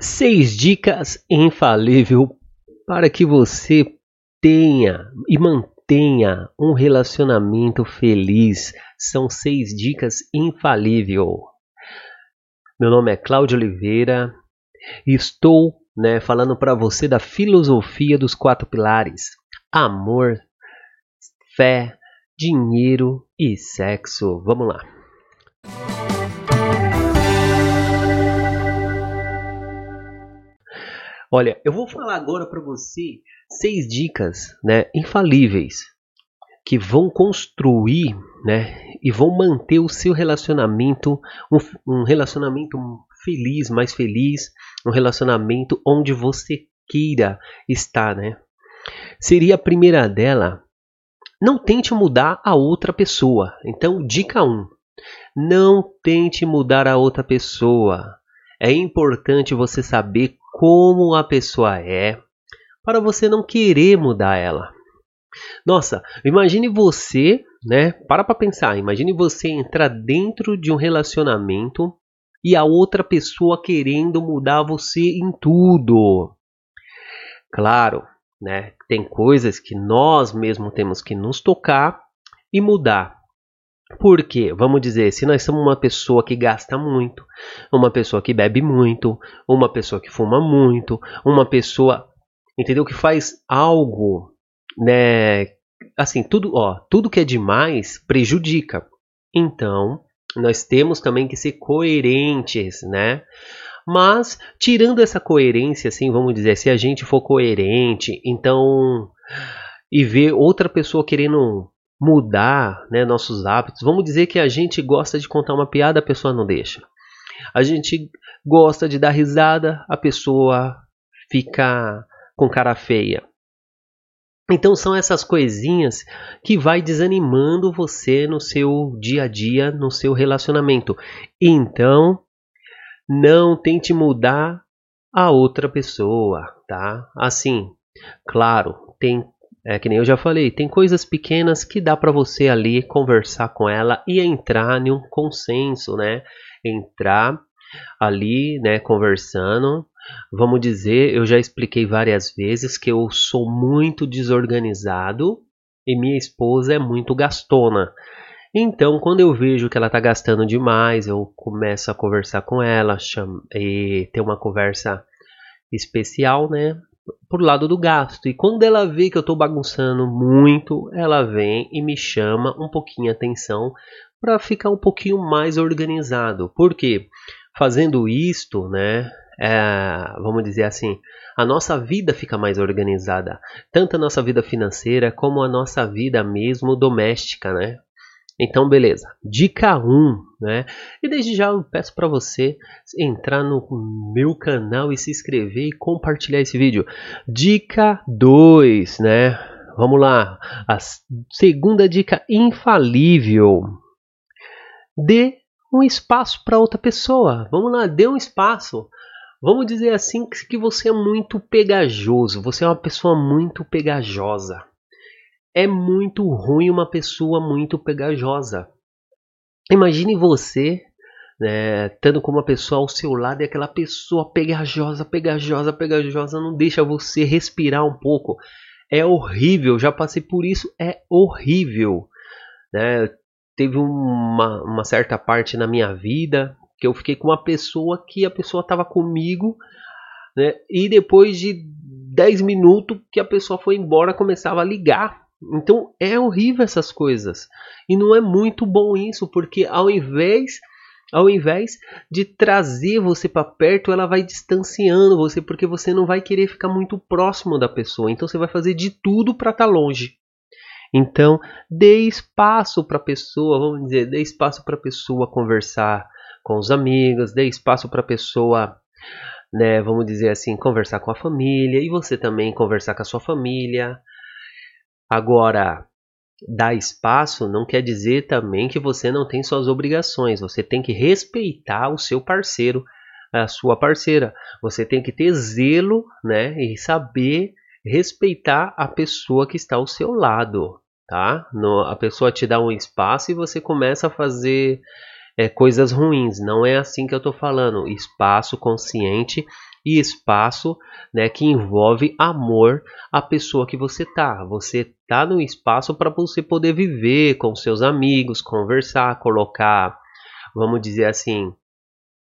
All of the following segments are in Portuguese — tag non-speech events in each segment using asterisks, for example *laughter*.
Seis dicas infalível para que você tenha e mantenha um relacionamento feliz. São seis dicas infalível. Meu nome é Cláudio Oliveira e estou né, falando para você da filosofia dos quatro pilares: amor, fé, dinheiro e sexo. Vamos lá. Olha, eu vou falar agora para você seis dicas, né, infalíveis que vão construir, né, e vão manter o seu relacionamento um, um relacionamento feliz, mais feliz, um relacionamento onde você queira estar, né? Seria a primeira dela, não tente mudar a outra pessoa. Então, dica 1. Não tente mudar a outra pessoa. É importante você saber como a pessoa é para você não querer mudar ela. Nossa, imagine você, né? Para para pensar, imagine você entrar dentro de um relacionamento e a outra pessoa querendo mudar você em tudo. Claro, né? Tem coisas que nós mesmos temos que nos tocar e mudar. Por quê? Vamos dizer, se nós somos uma pessoa que gasta muito, uma pessoa que bebe muito, uma pessoa que fuma muito, uma pessoa, entendeu, que faz algo, né, assim, tudo, ó, tudo que é demais prejudica. Então, nós temos também que ser coerentes, né? Mas tirando essa coerência, assim, vamos dizer, se a gente for coerente, então e ver outra pessoa querendo mudar né, nossos hábitos. Vamos dizer que a gente gosta de contar uma piada, a pessoa não deixa. A gente gosta de dar risada, a pessoa fica com cara feia. Então são essas coisinhas que vai desanimando você no seu dia a dia, no seu relacionamento. Então, não tente mudar a outra pessoa, tá? Assim, claro, tem é que nem eu já falei, tem coisas pequenas que dá para você ali conversar com ela e entrar em um consenso, né? Entrar ali, né, conversando. Vamos dizer, eu já expliquei várias vezes que eu sou muito desorganizado e minha esposa é muito gastona. Então, quando eu vejo que ela está gastando demais, eu começo a conversar com ela chamo, e ter uma conversa especial, né? Pro lado do gasto. E quando ela vê que eu estou bagunçando muito, ela vem e me chama um pouquinho a atenção para ficar um pouquinho mais organizado. Por quê? Fazendo isto, né? É, vamos dizer assim, a nossa vida fica mais organizada, tanto a nossa vida financeira como a nossa vida mesmo doméstica, né? Então, beleza. Dica 1, né? E desde já eu peço para você entrar no meu canal e se inscrever e compartilhar esse vídeo. Dica 2, né? Vamos lá. A segunda dica infalível. Dê um espaço para outra pessoa. Vamos lá, dê um espaço. Vamos dizer assim que você é muito pegajoso, você é uma pessoa muito pegajosa é muito ruim uma pessoa muito pegajosa. Imagine você né, estando com uma pessoa ao seu lado e aquela pessoa pegajosa, pegajosa, pegajosa não deixa você respirar um pouco. É horrível, já passei por isso, é horrível. Né? Teve uma, uma certa parte na minha vida que eu fiquei com uma pessoa que a pessoa estava comigo né? e depois de 10 minutos que a pessoa foi embora começava a ligar então é horrível essas coisas. E não é muito bom isso, porque ao invés ao invés de trazer você para perto, ela vai distanciando você, porque você não vai querer ficar muito próximo da pessoa. Então você vai fazer de tudo para estar tá longe. Então, dê espaço para a pessoa, vamos dizer, dê espaço para a pessoa conversar com os amigos, dê espaço para a pessoa, né, vamos dizer assim, conversar com a família e você também conversar com a sua família. Agora, dar espaço não quer dizer também que você não tem suas obrigações. Você tem que respeitar o seu parceiro, a sua parceira. Você tem que ter zelo, né, e saber respeitar a pessoa que está ao seu lado, tá? No, a pessoa te dá um espaço e você começa a fazer é, coisas ruins. Não é assim que eu estou falando. Espaço consciente e espaço, né, que envolve amor à pessoa que você tá. Você tá no espaço para você poder viver com seus amigos, conversar, colocar, vamos dizer assim,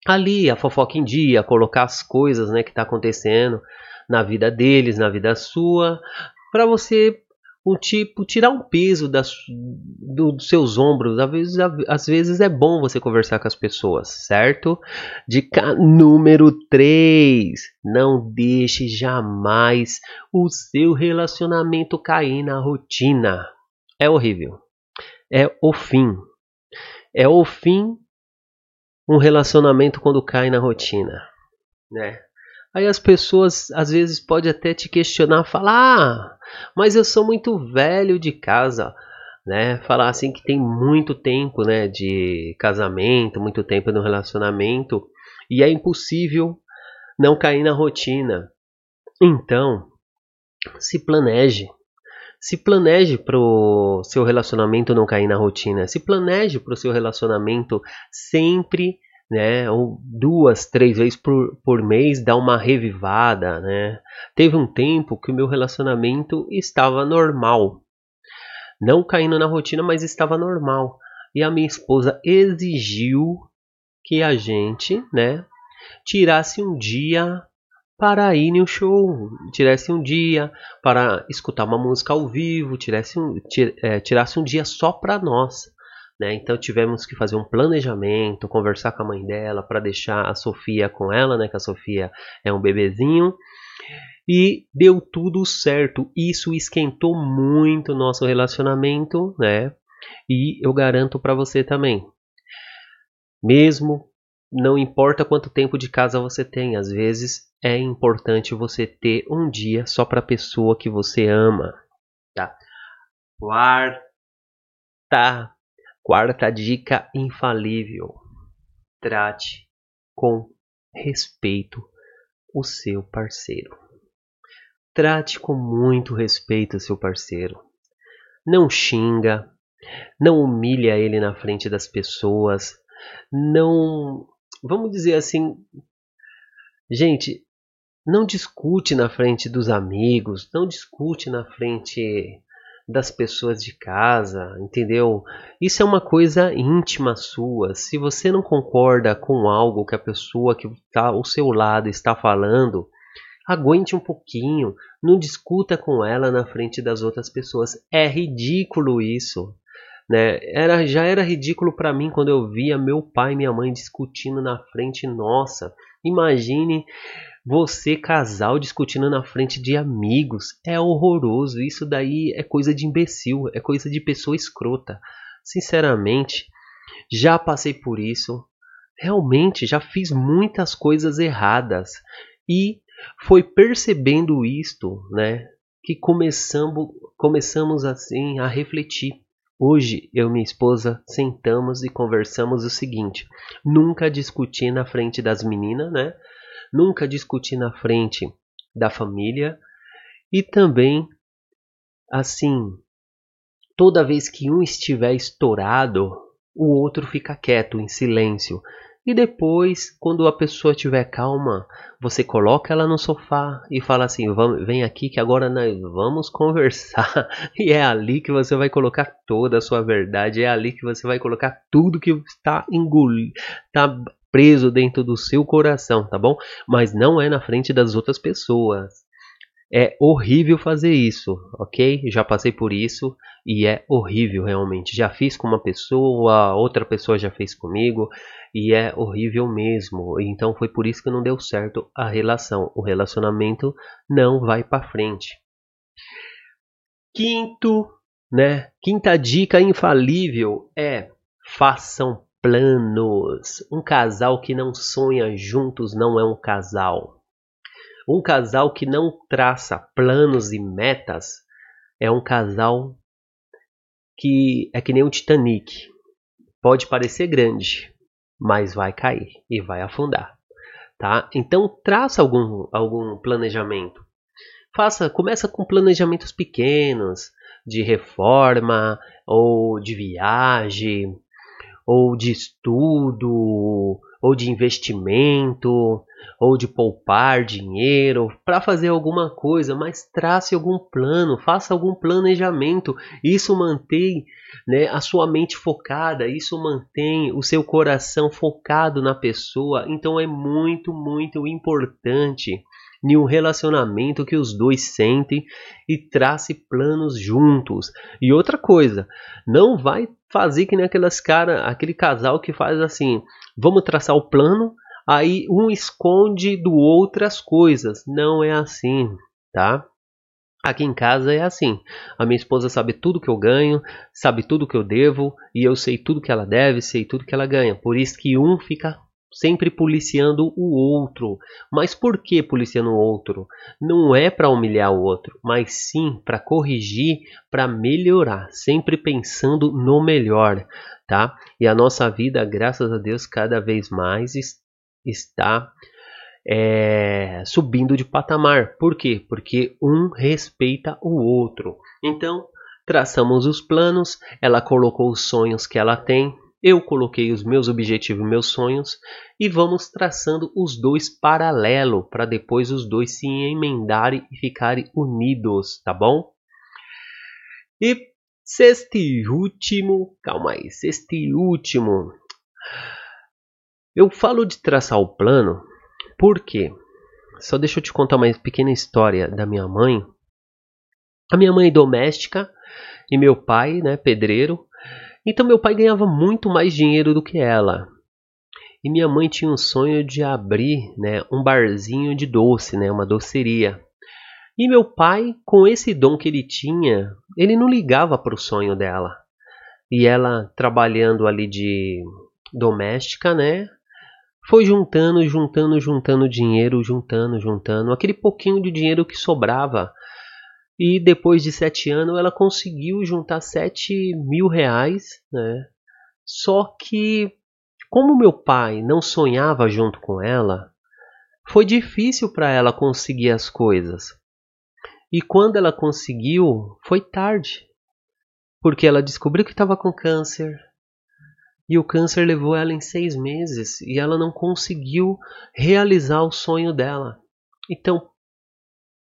ali a fofoca em dia, colocar as coisas, né, que tá acontecendo na vida deles, na vida sua, para você um tipo tirar um peso das, do, dos seus ombros. Às vezes, às vezes é bom você conversar com as pessoas, certo? Dica número 3: não deixe jamais o seu relacionamento cair na rotina. É horrível. É o fim. É o fim um relacionamento quando cai na rotina, né? Aí as pessoas às vezes podem até te questionar, falar, ah, mas eu sou muito velho de casa, né? Falar assim que tem muito tempo, né, de casamento, muito tempo no relacionamento e é impossível não cair na rotina. Então, se planeje. Se planeje para o seu relacionamento não cair na rotina. Se planeje para o seu relacionamento sempre né, ou duas, três vezes por, por mês, dar uma revivada, né? Teve um tempo que o meu relacionamento estava normal, não caindo na rotina, mas estava normal. E a minha esposa exigiu que a gente, né, tirasse um dia para ir no show, tirasse um dia para escutar uma música ao vivo, tirasse um, é, tirasse um dia só para nós. Né? Então tivemos que fazer um planejamento, conversar com a mãe dela para deixar a Sofia com ela, né? que a Sofia é um bebezinho. E deu tudo certo. Isso esquentou muito o nosso relacionamento, né? E eu garanto para você também. Mesmo não importa quanto tempo de casa você tem, às vezes é importante você ter um dia só para a pessoa que você ama, tá? Quarta Quarta dica infalível: trate com respeito o seu parceiro. Trate com muito respeito o seu parceiro. Não xinga, não humilha ele na frente das pessoas, não, vamos dizer assim, gente, não discute na frente dos amigos, não discute na frente das pessoas de casa, entendeu? Isso é uma coisa íntima sua. Se você não concorda com algo que a pessoa que está ao seu lado está falando, aguente um pouquinho, não discuta com ela na frente das outras pessoas. É ridículo isso. Né? Era, já era ridículo para mim quando eu via meu pai e minha mãe discutindo na frente nossa. Imagine você, casal, discutindo na frente de amigos. É horroroso. Isso daí é coisa de imbecil. É coisa de pessoa escrota. Sinceramente, já passei por isso. Realmente, já fiz muitas coisas erradas. E foi percebendo isto, né? Que começamos, começamos assim a refletir. Hoje eu e minha esposa sentamos e conversamos o seguinte: nunca discutir na frente das meninas, né? nunca discutir na frente da família. E também assim toda vez que um estiver estourado o outro fica quieto em silêncio e depois quando a pessoa estiver calma você coloca ela no sofá e fala assim vem aqui que agora nós vamos *laughs* conversar e é ali que você vai colocar toda a sua verdade é ali que você vai colocar tudo que está engolido está preso dentro do seu coração, tá bom? Mas não é na frente das outras pessoas. É horrível fazer isso, ok? Já passei por isso e é horrível realmente. Já fiz com uma pessoa, outra pessoa já fez comigo e é horrível mesmo. Então foi por isso que não deu certo a relação. O relacionamento não vai para frente. Quinto, né? Quinta dica infalível é façam planos. Um casal que não sonha juntos não é um casal. Um casal que não traça planos e metas é um casal que é que nem um Titanic. Pode parecer grande, mas vai cair e vai afundar, tá? Então traça algum algum planejamento. Faça, começa com planejamentos pequenos de reforma ou de viagem, ou de estudo, ou de investimento, ou de poupar dinheiro para fazer alguma coisa, mas trace algum plano, faça algum planejamento. Isso mantém né, a sua mente focada, isso mantém o seu coração focado na pessoa. Então é muito, muito importante em um relacionamento que os dois sentem e trace planos juntos. E outra coisa, não vai fazer que nem aquelas cara, aquele casal que faz assim, vamos traçar o plano, aí um esconde do outro as coisas. Não é assim, tá? Aqui em casa é assim. A minha esposa sabe tudo que eu ganho, sabe tudo que eu devo, e eu sei tudo que ela deve, sei tudo que ela ganha. Por isso que um fica sempre policiando o outro. Mas por que policiando o outro? Não é para humilhar o outro, mas sim para corrigir, para melhorar, sempre pensando no melhor, tá? E a nossa vida, graças a Deus, cada vez mais está é, subindo de patamar. Por quê? Porque um respeita o outro. Então, traçamos os planos, ela colocou os sonhos que ela tem, eu coloquei os meus objetivos, meus sonhos e vamos traçando os dois paralelo para depois os dois se emendarem e ficarem unidos, tá bom? E sexto e último, calma aí, sexto e último. Eu falo de traçar o plano porque só deixa eu te contar uma pequena história da minha mãe. A minha mãe é doméstica e meu pai, né, pedreiro, então meu pai ganhava muito mais dinheiro do que ela. E minha mãe tinha um sonho de abrir né, um barzinho de doce, né, uma doceria. E meu pai, com esse dom que ele tinha, ele não ligava para o sonho dela. E ela trabalhando ali de doméstica, né? Foi juntando, juntando, juntando dinheiro, juntando, juntando. Aquele pouquinho de dinheiro que sobrava e depois de sete anos ela conseguiu juntar sete mil reais, né? Só que como meu pai não sonhava junto com ela, foi difícil para ela conseguir as coisas. E quando ela conseguiu, foi tarde, porque ela descobriu que estava com câncer. E o câncer levou ela em seis meses e ela não conseguiu realizar o sonho dela. Então,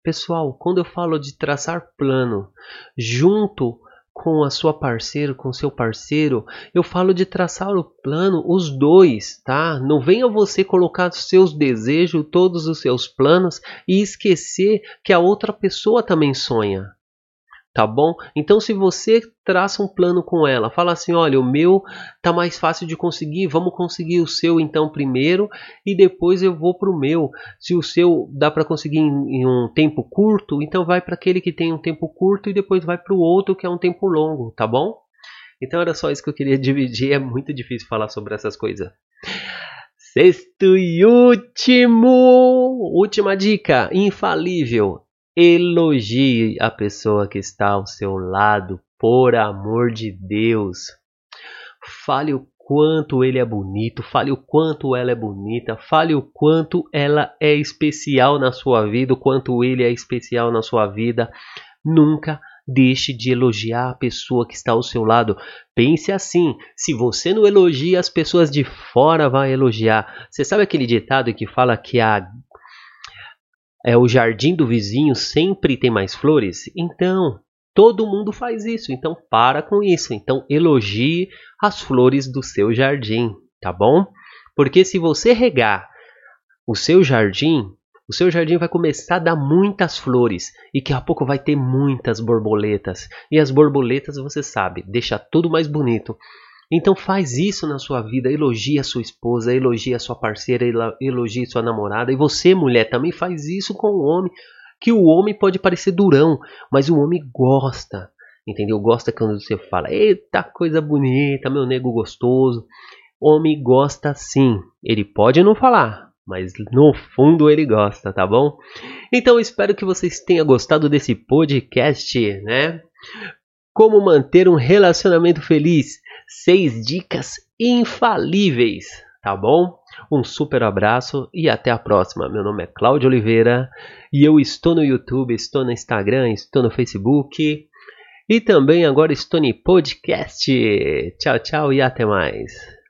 Pessoal, quando eu falo de traçar plano junto com a sua parceira, com seu parceiro, eu falo de traçar o plano os dois, tá? Não venha você colocar seus desejos, todos os seus planos e esquecer que a outra pessoa também sonha tá bom? Então se você traça um plano com ela, fala assim, olha, o meu tá mais fácil de conseguir, vamos conseguir o seu então primeiro e depois eu vou para o meu. Se o seu dá para conseguir em, um tempo curto, então vai para aquele que tem um tempo curto e depois vai para o outro que é um tempo longo, tá bom? Então era só isso que eu queria *laughs* dividir, é muito difícil falar sobre essas coisas. Sexto e último, última dica, infalível Elogie a pessoa que está ao seu lado, por amor de Deus. Fale o quanto ele é bonito, fale o quanto ela é bonita, fale o quanto ela é especial na sua vida, o quanto ele é especial na sua vida. Nunca deixe de elogiar a pessoa que está ao seu lado. Pense assim: se você não elogia, as pessoas de fora vão elogiar. Você sabe aquele ditado que fala que a é, o jardim do vizinho sempre tem mais flores? Então, todo mundo faz isso. Então, para com isso. Então, elogie as flores do seu jardim, tá bom? Porque se você regar o seu jardim, o seu jardim vai começar a dar muitas flores e daqui a pouco vai ter muitas borboletas. E as borboletas, você sabe, deixa tudo mais bonito. Então faz isso na sua vida, elogie a sua esposa, elogie a sua parceira, elogie sua namorada. E você, mulher, também faz isso com o homem, que o homem pode parecer durão, mas o homem gosta. Entendeu? Gosta quando você fala, eita coisa bonita, meu nego gostoso. Homem gosta sim. Ele pode não falar, mas no fundo ele gosta, tá bom? Então espero que vocês tenham gostado desse podcast, né? Como manter um relacionamento feliz seis dicas infalíveis, tá bom? Um super abraço e até a próxima. Meu nome é Cláudio Oliveira e eu estou no YouTube, estou no Instagram, estou no Facebook e também agora estou no podcast. Tchau, tchau e até mais.